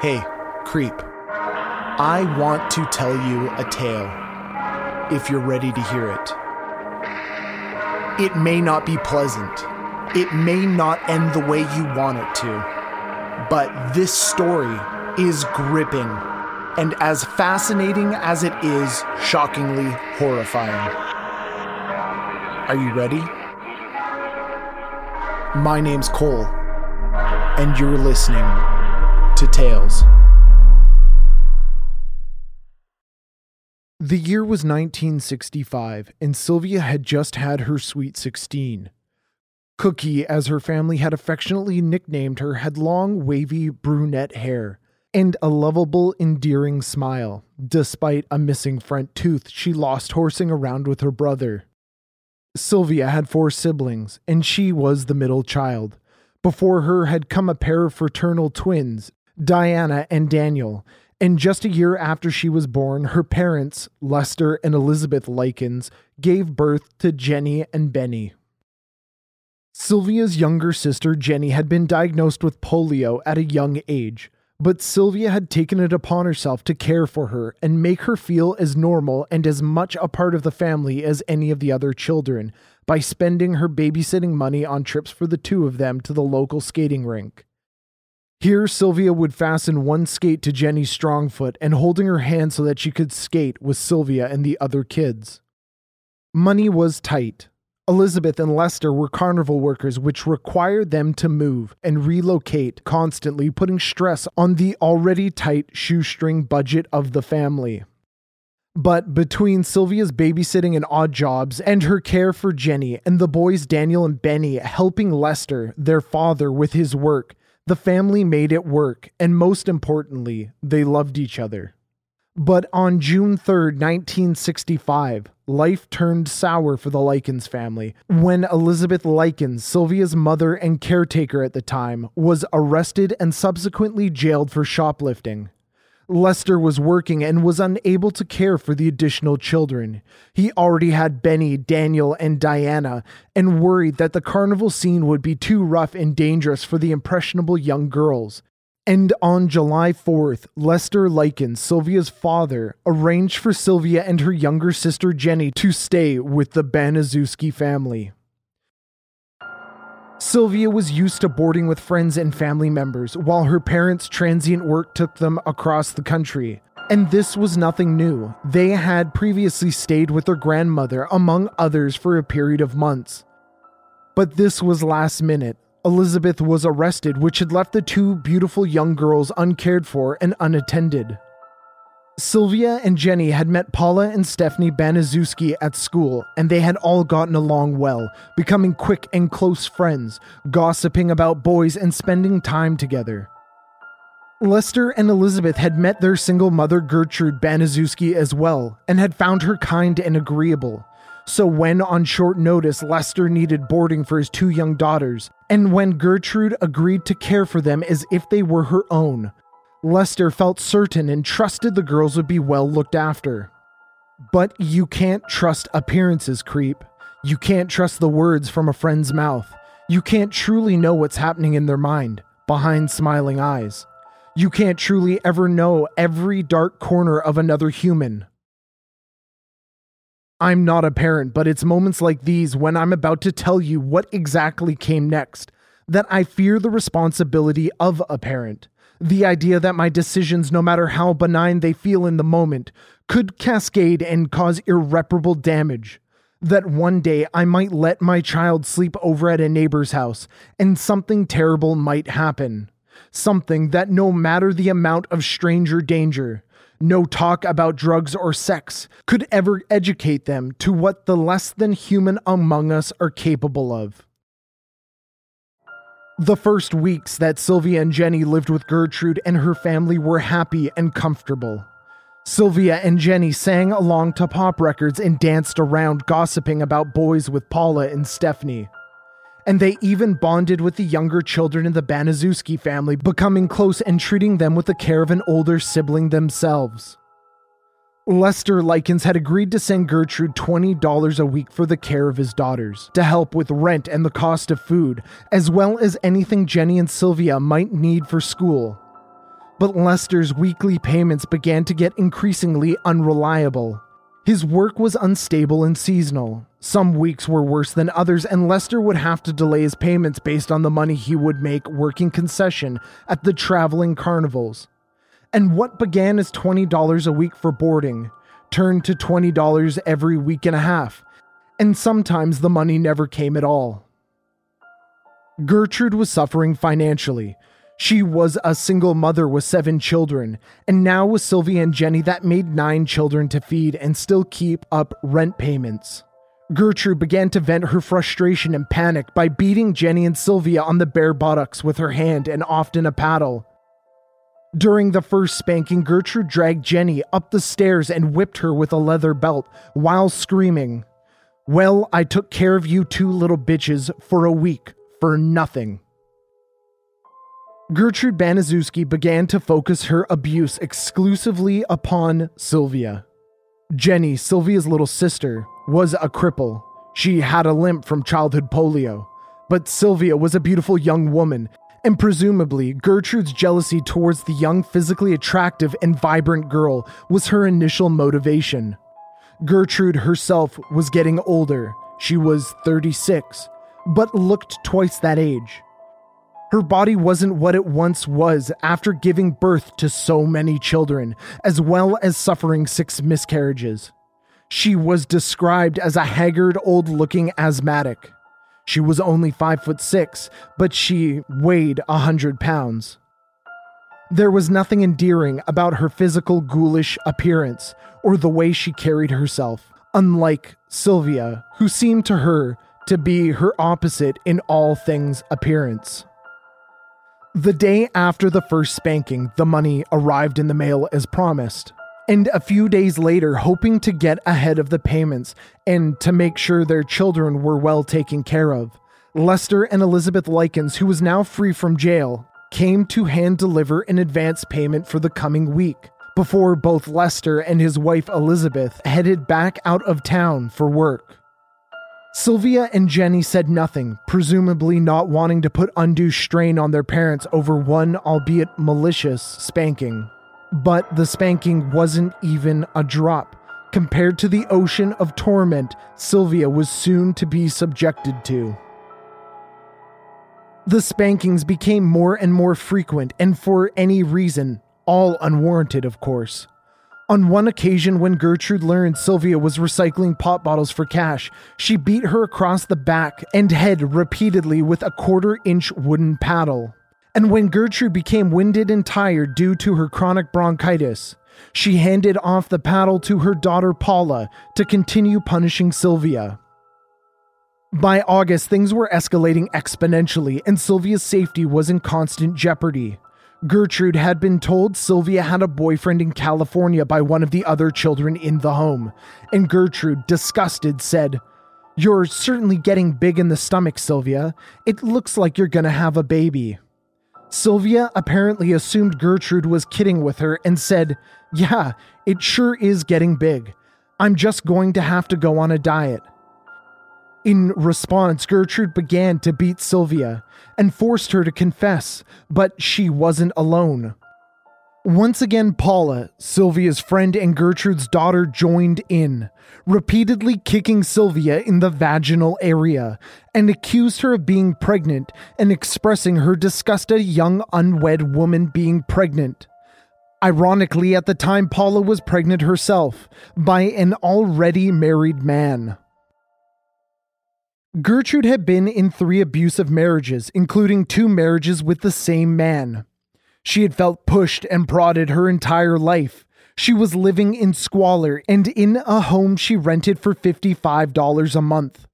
Hey, creep. I want to tell you a tale, if you're ready to hear it. It may not be pleasant, it may not end the way you want it to, but this story is gripping and as fascinating as it is, shockingly horrifying. Are you ready? My name's Cole, and you're listening to Tales. The year was 1965, and Sylvia had just had her sweet 16. Cookie, as her family had affectionately nicknamed her, had long, wavy brunette hair and a lovable, endearing smile, despite a missing front tooth she lost horsing around with her brother. Sylvia had four siblings, and she was the middle child. Before her had come a pair of fraternal twins, Diana and Daniel, and just a year after she was born, her parents, Lester and Elizabeth Likens, gave birth to Jenny and Benny. Sylvia's younger sister, Jenny, had been diagnosed with polio at a young age, but Sylvia had taken it upon herself to care for her and make her feel as normal and as much a part of the family as any of the other children by spending her babysitting money on trips for the two of them to the local skating rink. Here, Sylvia would fasten one skate to Jenny's strong foot and holding her hand so that she could skate with Sylvia and the other kids. Money was tight, Elizabeth and Lester were carnival workers, which required them to move and relocate constantly, putting stress on the already tight shoestring budget of the family. But between Sylvia's babysitting and odd jobs and her care for Jenny and the boys Daniel and Benny helping Lester, their father, with his work, the family made it work, and most importantly, they loved each other. But on June 3rd, 1965, life turned sour for the Likens family when Elizabeth Likens, Sylvia's mother and caretaker at the time, was arrested and subsequently jailed for shoplifting. Lester was working and was unable to care for the additional children. He already had Benny, Daniel, and Diana, and worried that the carnival scene would be too rough and dangerous for the impressionable young girls. And on July 4th, Lester Likens, Sylvia's father, arranged for Sylvia and her younger sister Jenny to stay with the Baniszewski family. Sylvia was used to boarding with friends and family members while her parents' transient work took them across the country. And this was nothing new. They had previously stayed with their grandmother, among others, for a period of months. But this was last minute, Elizabeth was arrested, which had left the two beautiful young girls uncared for and unattended. Sylvia and Jenny had met Paula and Stephanie Baniszewski at school, and they had all gotten along well, becoming quick and close friends, gossiping about boys and spending time together. Lester and Elizabeth had met their single mother Gertrude Baniszewski as well, and had found her kind and agreeable. So, when on short notice Lester needed boarding for his two young daughters, and when Gertrude agreed to care for them as if they were her own, Lester felt certain and trusted the girls would be well looked after. But you can't trust appearances, creep. You can't trust the words from a friend's mouth. You can't truly know what's happening in their mind, behind smiling eyes. You can't truly ever know every dark corner of another human. I'm not a parent, but it's moments like these when I'm about to tell you what exactly came next that I fear the responsibility of a parent. The idea that my decisions, no matter how benign they feel in the moment, could cascade and cause irreparable damage. That one day I might let my child sleep over at a neighbor's house and something terrible might happen. Something that, no matter the amount of stranger danger, no talk about drugs or sex could ever educate them to what the less than human among us are capable of. The first weeks that Sylvia and Jenny lived with Gertrude and her family were happy and comfortable. Sylvia and Jenny sang along to pop records and danced around gossiping about boys with Paula and Stephanie and they even bonded with the younger children in the Baniszewski family, becoming close and treating them with the care of an older sibling themselves. Lester Likens had agreed to send Gertrude $20 a week for the care of his daughters, to help with rent and the cost of food, as well as anything Jenny and Sylvia might need for school. But Lester's weekly payments began to get increasingly unreliable. His work was unstable and seasonal. Some weeks were worse than others, and Lester would have to delay his payments based on the money he would make working concession at the traveling carnivals. And what began as $20 a week for boarding turned to $20 every week and a half, and sometimes the money never came at all. Gertrude was suffering financially. She was a single mother with seven children, and now with Sylvia and Jenny, that made nine children to feed and still keep up rent payments. Gertrude began to vent her frustration and panic by beating Jenny and Sylvia on the bare buttocks with her hand and often a paddle. During the first spanking, Gertrude dragged Jenny up the stairs and whipped her with a leather belt while screaming, Well, I took care of you two little bitches for a week for nothing. Gertrude Baniszewski began to focus her abuse exclusively upon Sylvia. Jenny, Sylvia's little sister, was a cripple. She had a limp from childhood polio. But Sylvia was a beautiful young woman, and presumably Gertrude's jealousy towards the young, physically attractive, and vibrant girl was her initial motivation. Gertrude herself was getting older. She was 36, but looked twice that age. Her body wasn't what it once was after giving birth to so many children, as well as suffering six miscarriages. She was described as a haggard, old looking asthmatic. She was only five foot six, but she weighed a hundred pounds. There was nothing endearing about her physical, ghoulish appearance or the way she carried herself, unlike Sylvia, who seemed to her to be her opposite in all things appearance. The day after the first spanking, the money arrived in the mail as promised. And a few days later, hoping to get ahead of the payments and to make sure their children were well taken care of, Lester and Elizabeth Likens, who was now free from jail, came to hand deliver an advance payment for the coming week before both Lester and his wife Elizabeth headed back out of town for work. Sylvia and Jenny said nothing, presumably not wanting to put undue strain on their parents over one, albeit malicious, spanking. But the spanking wasn't even a drop compared to the ocean of torment Sylvia was soon to be subjected to. The spankings became more and more frequent, and for any reason, all unwarranted, of course. On one occasion, when Gertrude learned Sylvia was recycling pop bottles for cash, she beat her across the back and head repeatedly with a quarter inch wooden paddle. And when Gertrude became winded and tired due to her chronic bronchitis, she handed off the paddle to her daughter Paula to continue punishing Sylvia. By August, things were escalating exponentially, and Sylvia's safety was in constant jeopardy. Gertrude had been told Sylvia had a boyfriend in California by one of the other children in the home, and Gertrude, disgusted, said, You're certainly getting big in the stomach, Sylvia. It looks like you're gonna have a baby. Sylvia apparently assumed Gertrude was kidding with her and said, Yeah, it sure is getting big. I'm just going to have to go on a diet. In response, Gertrude began to beat Sylvia and forced her to confess, but she wasn't alone. Once again, Paula, Sylvia's friend and Gertrude's daughter, joined in, repeatedly kicking Sylvia in the vaginal area and accused her of being pregnant and expressing her disgust at a young unwed woman being pregnant. Ironically, at the time, Paula was pregnant herself by an already married man. Gertrude had been in three abusive marriages, including two marriages with the same man. She had felt pushed and prodded her entire life. She was living in squalor and in a home she rented for $55 a month.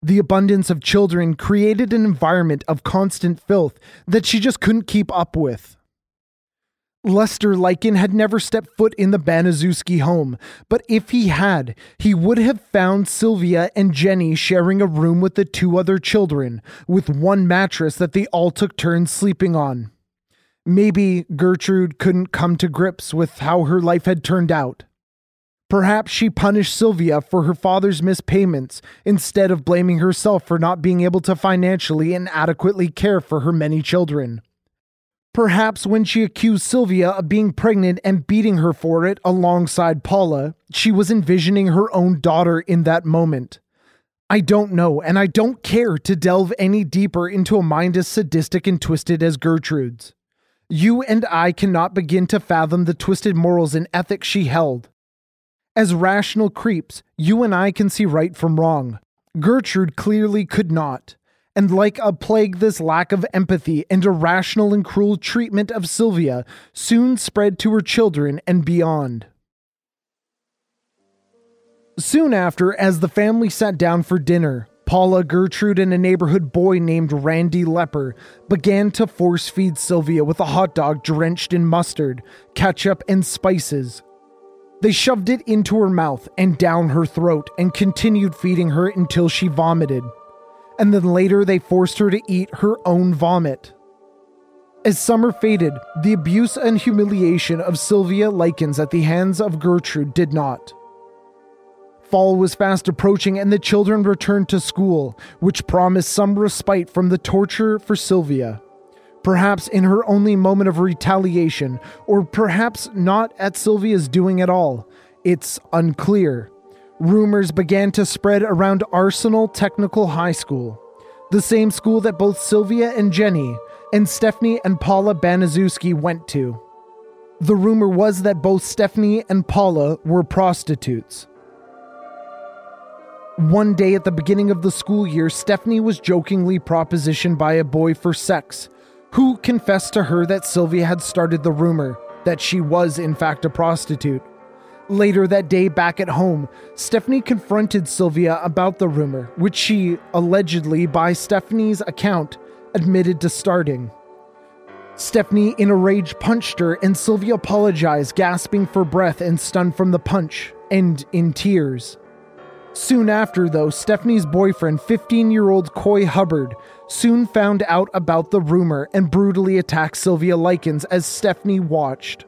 The abundance of children created an environment of constant filth that she just couldn't keep up with. Lester Likens had never stepped foot in the Baniszewski home, but if he had, he would have found Sylvia and Jenny sharing a room with the two other children, with one mattress that they all took turns sleeping on. Maybe Gertrude couldn't come to grips with how her life had turned out. Perhaps she punished Sylvia for her father's mispayments instead of blaming herself for not being able to financially and adequately care for her many children. Perhaps when she accused Sylvia of being pregnant and beating her for it alongside Paula, she was envisioning her own daughter in that moment. I don't know, and I don't care to delve any deeper into a mind as sadistic and twisted as Gertrude's. You and I cannot begin to fathom the twisted morals and ethics she held. As rational creeps, you and I can see right from wrong. Gertrude clearly could not and like a plague, this lack of empathy and irrational and cruel treatment of Sylvia soon spread to her children and beyond. Soon after, as the family sat down for dinner, Paula, Gertrude, and a neighborhood boy named Randy Lepper began to force feed Sylvia with a hot dog drenched in mustard, ketchup, and spices. They shoved it into her mouth and down her throat and continued feeding her until she vomited and then later they forced her to eat her own vomit. As summer faded, the abuse and humiliation of Sylvia Likens at the hands of Gertrude did not. Fall was fast approaching, and the children returned to school, which promised some respite from the torture for Sylvia. Perhaps in her only moment of retaliation, or perhaps not at Sylvia's doing at all. It's unclear rumors began to spread around Arsenal Technical High School, the same school that both Sylvia and Jenny and Stephanie and Paula Baniszewski went to. The rumor was that both Stephanie and Paula were prostitutes. One day at the beginning of the school year, Stephanie was jokingly propositioned by a boy for sex, who confessed to her that Sylvia had started the rumor that she was, in fact, a prostitute. Later that day, back at home, Stephanie confronted Sylvia about the rumor, which she, allegedly, by Stephanie's account, admitted to starting. Stephanie, in a rage, punched her, and Sylvia apologized, gasping for breath and stunned from the punch, and in tears. Soon after, though, Stephanie's boyfriend, 15 year old Coy Hubbard, soon found out about the rumor and brutally attacked Sylvia Likens as Stephanie watched.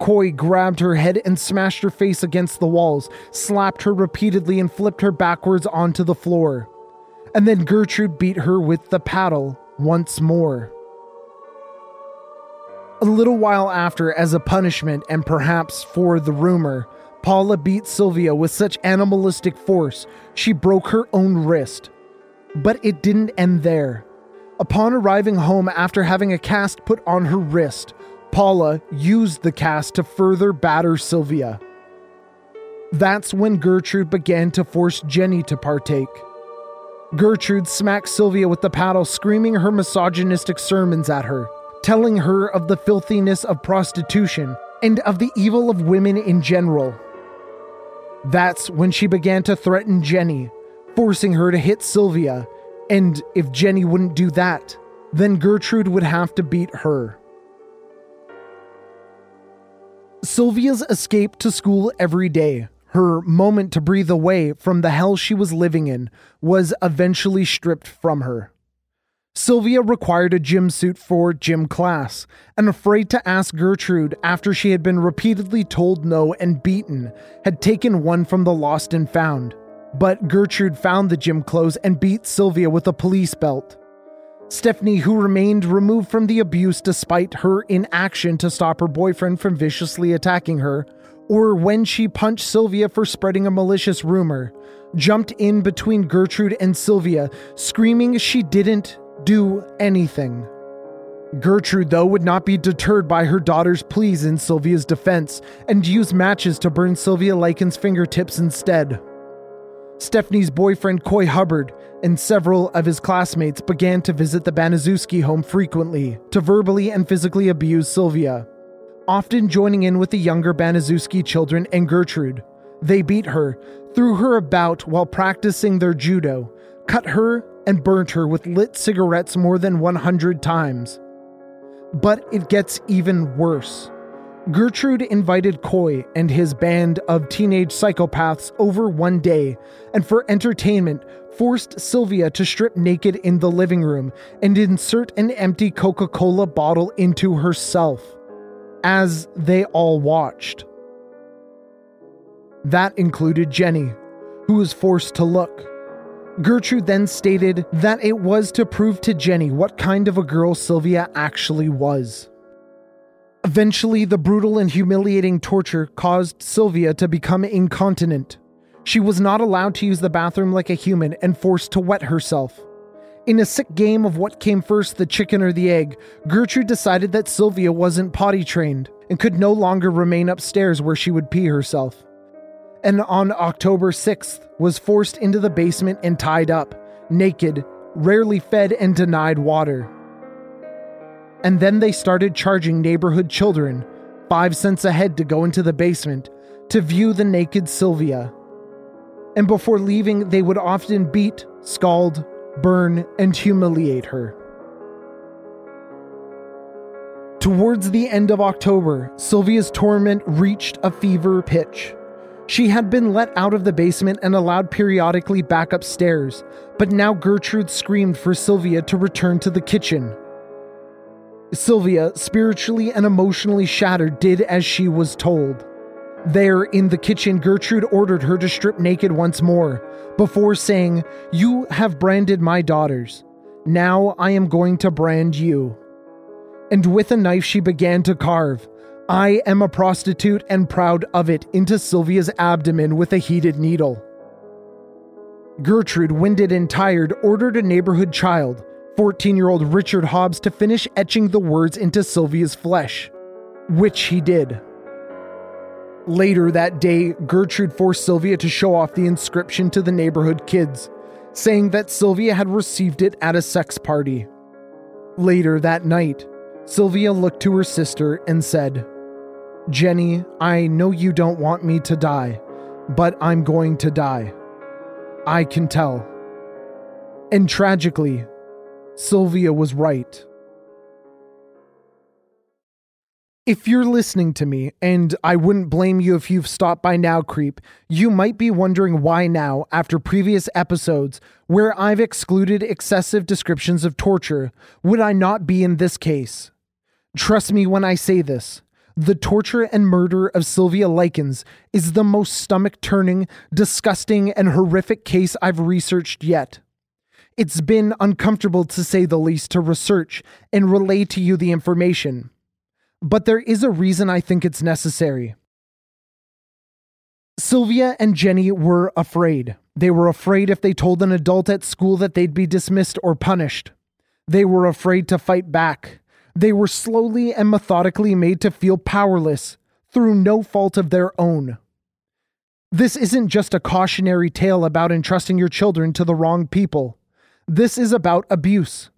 Coy grabbed her head and smashed her face against the walls, slapped her repeatedly, and flipped her backwards onto the floor. And then Gertrude beat her with the paddle once more. A little while after, as a punishment and perhaps for the rumor, Paula beat Sylvia with such animalistic force she broke her own wrist. But it didn't end there. Upon arriving home after having a cast put on her wrist, Paula used the cast to further batter Sylvia. That's when Gertrude began to force Jenny to partake. Gertrude smacked Sylvia with the paddle, screaming her misogynistic sermons at her, telling her of the filthiness of prostitution and of the evil of women in general. That's when she began to threaten Jenny, forcing her to hit Sylvia, and if Jenny wouldn't do that, then Gertrude would have to beat her. Sylvia's escape to school every day, her moment to breathe away from the hell she was living in, was eventually stripped from her. Sylvia required a gym suit for gym class, and afraid to ask Gertrude after she had been repeatedly told no and beaten, had taken one from the lost and found. But Gertrude found the gym clothes and beat Sylvia with a police belt. Stephanie, who remained removed from the abuse despite her inaction to stop her boyfriend from viciously attacking her, or when she punched Sylvia for spreading a malicious rumor, jumped in between Gertrude and Sylvia, screaming she didn't do anything. Gertrude, though, would not be deterred by her daughter's pleas in Sylvia's defense and used matches to burn Sylvia Likens' fingertips instead. Stephanie's boyfriend, Coy Hubbard, and several of his classmates began to visit the Baniszewski home frequently to verbally and physically abuse Sylvia, often joining in with the younger Baniszewski children and Gertrude. They beat her, threw her about while practicing their judo, cut her, and burnt her with lit cigarettes more than 100 times. But it gets even worse. Gertrude invited Coy and his band of teenage psychopaths over one day, and for entertainment, forced Sylvia to strip naked in the living room and insert an empty Coca Cola bottle into herself, as they all watched. That included Jenny, who was forced to look. Gertrude then stated that it was to prove to Jenny what kind of a girl Sylvia actually was. Eventually, the brutal and humiliating torture caused Sylvia to become incontinent. She was not allowed to use the bathroom like a human and forced to wet herself. In a sick game of what came first, the chicken or the egg, Gertrude decided that Sylvia wasn't potty trained and could no longer remain upstairs where she would pee herself. And on October 6th, was forced into the basement and tied up, naked, rarely fed and denied water. And then they started charging neighborhood children five cents a head to go into the basement to view the naked Sylvia. And before leaving, they would often beat, scald, burn, and humiliate her. Towards the end of October, Sylvia's torment reached a fever pitch. She had been let out of the basement and allowed periodically back upstairs, but now Gertrude screamed for Sylvia to return to the kitchen. Sylvia, spiritually and emotionally shattered, did as she was told. There, in the kitchen, Gertrude ordered her to strip naked once more, before saying, You have branded my daughters. Now I am going to brand you. And with a knife, she began to carve, I am a prostitute and proud of it, into Sylvia's abdomen with a heated needle. Gertrude, winded and tired, ordered a neighborhood child, 14 year old Richard Hobbs, to finish etching the words into Sylvia's flesh, which he did. Later that day, Gertrude forced Sylvia to show off the inscription to the neighborhood kids, saying that Sylvia had received it at a sex party. Later that night, Sylvia looked to her sister and said, Jenny, I know you don't want me to die, but I'm going to die. I can tell. And tragically, Sylvia was right. If you're listening to me, and I wouldn't blame you if you've stopped by now, Creep, you might be wondering why now, after previous episodes where I've excluded excessive descriptions of torture, would I not be in this case? Trust me when I say this. The torture and murder of Sylvia Likens is the most stomach turning, disgusting, and horrific case I've researched yet. It's been uncomfortable to say the least to research and relay to you the information but there is a reason I think it's necessary. Sylvia and Jenny were afraid. They were afraid if they told an adult at school that they'd be dismissed or punished. They were afraid to fight back. They were slowly and methodically made to feel powerless through no fault of their own. This isn't just a cautionary tale about entrusting your children to the wrong people. This is about abuse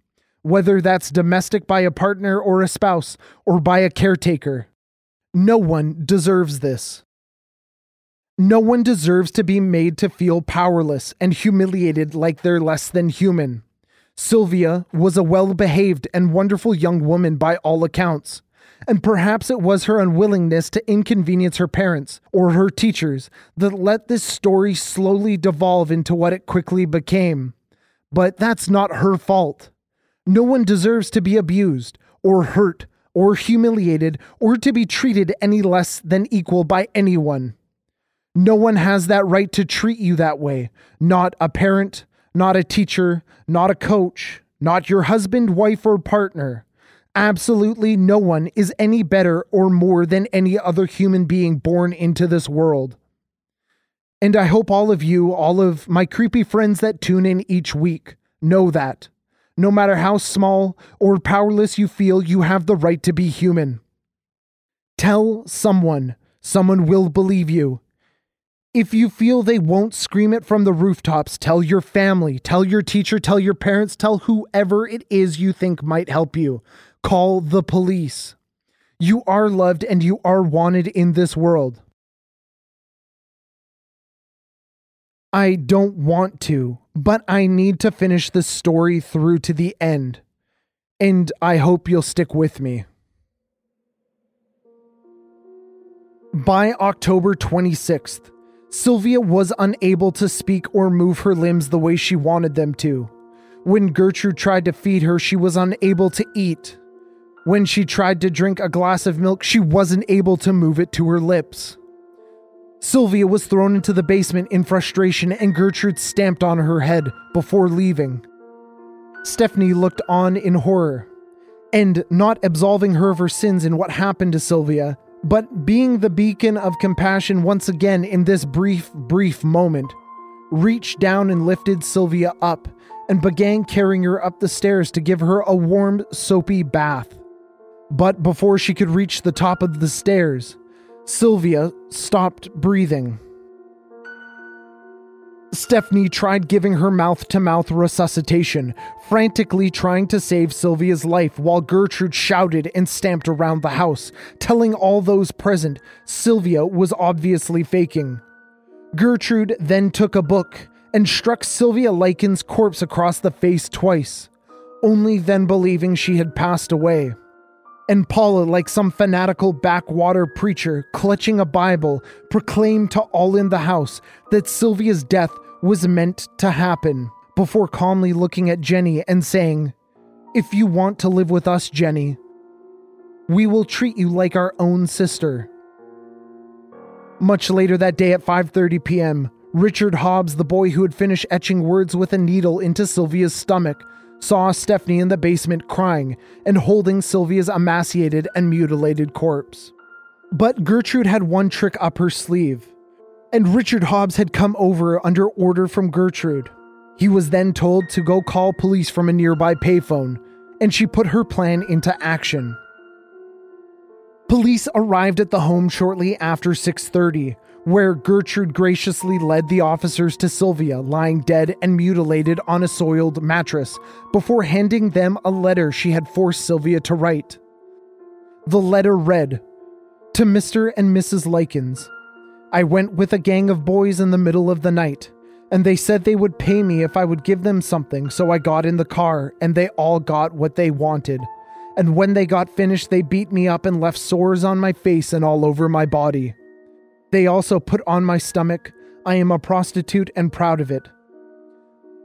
whether that's domestic by a partner or a spouse or by a caretaker. No one deserves this. No one deserves to be made to feel powerless and humiliated like they're less than human. Sylvia was a well behaved and wonderful young woman by all accounts, and perhaps it was her unwillingness to inconvenience her parents or her teachers that let this story slowly devolve into what it quickly became. But that's not her fault. No one deserves to be abused, or hurt, or humiliated, or to be treated any less than equal by anyone. No one has that right to treat you that way. Not a parent, not a teacher, not a coach, not your husband, wife, or partner. Absolutely no one is any better or more than any other human being born into this world. And I hope all of you, all of my creepy friends that tune in each week, know that. No matter how small or powerless you feel, you have the right to be human. Tell someone, someone will believe you. If you feel they won't scream it from the rooftops, tell your family, tell your teacher, tell your parents, tell whoever it is you think might help you. Call the police. You are loved and you are wanted in this world. I don't want to, but I need to finish the story through to the end. And I hope you'll stick with me. By October 26th, Sylvia was unable to speak or move her limbs the way she wanted them to. When Gertrude tried to feed her, she was unable to eat. When she tried to drink a glass of milk, she wasn't able to move it to her lips. Sylvia was thrown into the basement in frustration and Gertrude stamped on her head before leaving. Stephanie looked on in horror and not absolving her of her sins in what happened to Sylvia, but being the beacon of compassion once again in this brief, brief moment, reached down and lifted Sylvia up and began carrying her up the stairs to give her a warm, soapy bath. But before she could reach the top of the stairs, Sylvia stopped breathing. Stephanie tried giving her mouth to mouth resuscitation, frantically trying to save Sylvia's life while Gertrude shouted and stamped around the house, telling all those present Sylvia was obviously faking. Gertrude then took a book and struck Sylvia Likens' corpse across the face twice, only then believing she had passed away. And Paula, like some fanatical backwater preacher clutching a Bible, proclaimed to all in the house that Sylvia's death was meant to happen, before calmly looking at Jenny and saying, If you want to live with us, Jenny, we will treat you like our own sister. Much later that day at 5:30 p.m., Richard Hobbs, the boy who had finished etching words with a needle into Sylvia's stomach, saw Stephanie in the basement crying and holding Sylvia's emaciated and mutilated corpse. But Gertrude had one trick up her sleeve, and Richard Hobbs had come over under order from Gertrude. He was then told to go call police from a nearby payphone, and she put her plan into action. Police arrived at the home shortly after 6:30, where Gertrude graciously led the officers to Sylvia lying dead and mutilated on a soiled mattress before handing them a letter she had forced Sylvia to write. The letter read, "To Mr. and Mrs. Likens, I went with a gang of boys in the middle of the night." and they said they would pay me if I would give them something, so I got in the car, and they all got what they wanted. And when they got finished, they beat me up and left sores on my face and all over my body. They also put on my stomach. I am a prostitute and proud of it.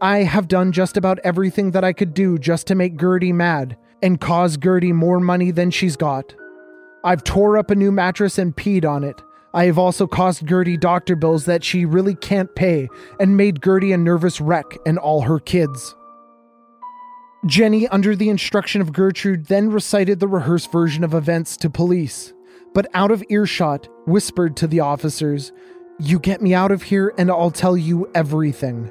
I have done just about everything that I could do just to make Gertie mad and cause Gertie more money than she's got. I've tore up a new mattress and peed on it. I have also caused Gertie doctor bills that she really can't pay and made Gertie a nervous wreck and all her kids. Jenny, under the instruction of Gertrude, then recited the rehearsed version of events to police, but out of earshot, whispered to the officers, You get me out of here and I'll tell you everything.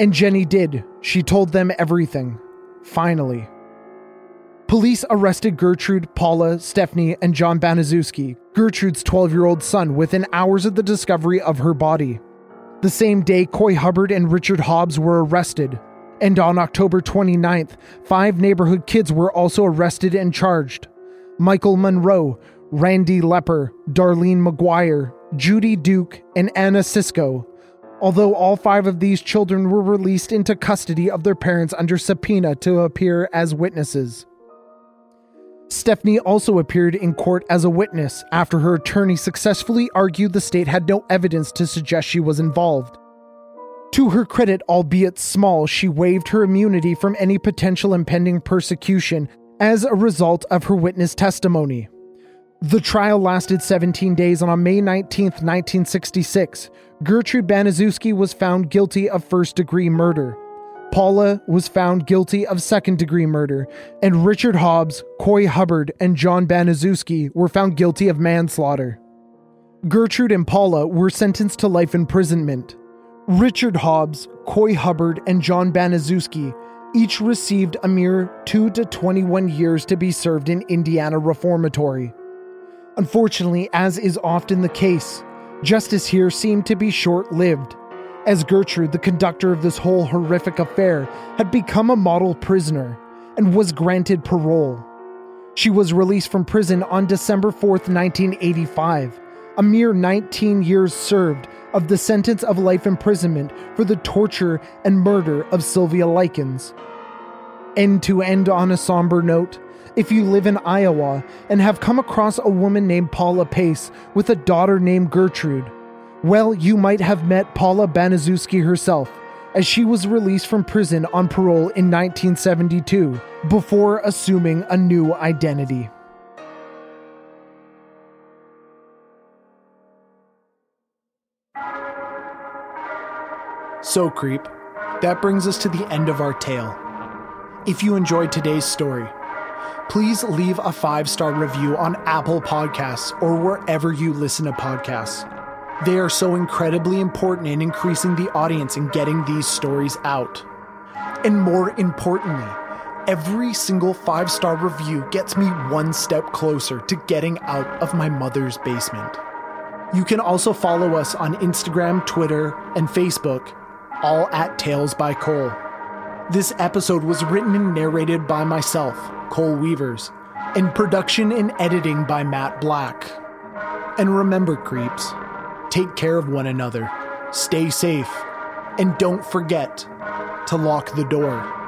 And Jenny did. She told them everything. Finally. Police arrested Gertrude, Paula, Stephanie, and John Baniszewski, Gertrude's 12 year old son, within hours of the discovery of her body. The same day, Coy Hubbard and Richard Hobbs were arrested. And on October 29th, five neighborhood kids were also arrested and charged Michael Monroe, Randy Lepper, Darlene McGuire, Judy Duke, and Anna Siscoe. Although all five of these children were released into custody of their parents under subpoena to appear as witnesses. Stephanie also appeared in court as a witness after her attorney successfully argued the state had no evidence to suggest she was involved. To her credit, albeit small, she waived her immunity from any potential impending persecution as a result of her witness testimony. The trial lasted 17 days, and on May 19, 1966, Gertrude Baniszewski was found guilty of first degree murder. Paula was found guilty of second degree murder, and Richard Hobbs, Coy Hubbard, and John Baniszewski were found guilty of manslaughter. Gertrude and Paula were sentenced to life imprisonment. Richard Hobbs, Coy Hubbard, and John Baniszewski each received a mere 2 to 21 years to be served in Indiana Reformatory. Unfortunately, as is often the case, justice here seemed to be short lived as Gertrude, the conductor of this whole horrific affair, had become a model prisoner and was granted parole. She was released from prison on December 4th, 1985, a mere 19 years served of the sentence of life imprisonment for the torture and murder of Sylvia Likens. And to end on a somber note, if you live in Iowa and have come across a woman named Paula Pace with a daughter named Gertrude, well, you might have met Paula Baniszewski herself, as she was released from prison on parole in 1972 before assuming a new identity. So, creep, that brings us to the end of our tale. If you enjoyed today's story, please leave a five star review on Apple Podcasts or wherever you listen to podcasts. They are so incredibly important in increasing the audience and getting these stories out. And more importantly, every single five star review gets me one step closer to getting out of my mother's basement. You can also follow us on Instagram, Twitter, and Facebook, all at Tales by Cole. This episode was written and narrated by myself, Cole Weavers, and production and editing by Matt Black. And remember, creeps, take care of one another, stay safe, and don't forget to lock the door.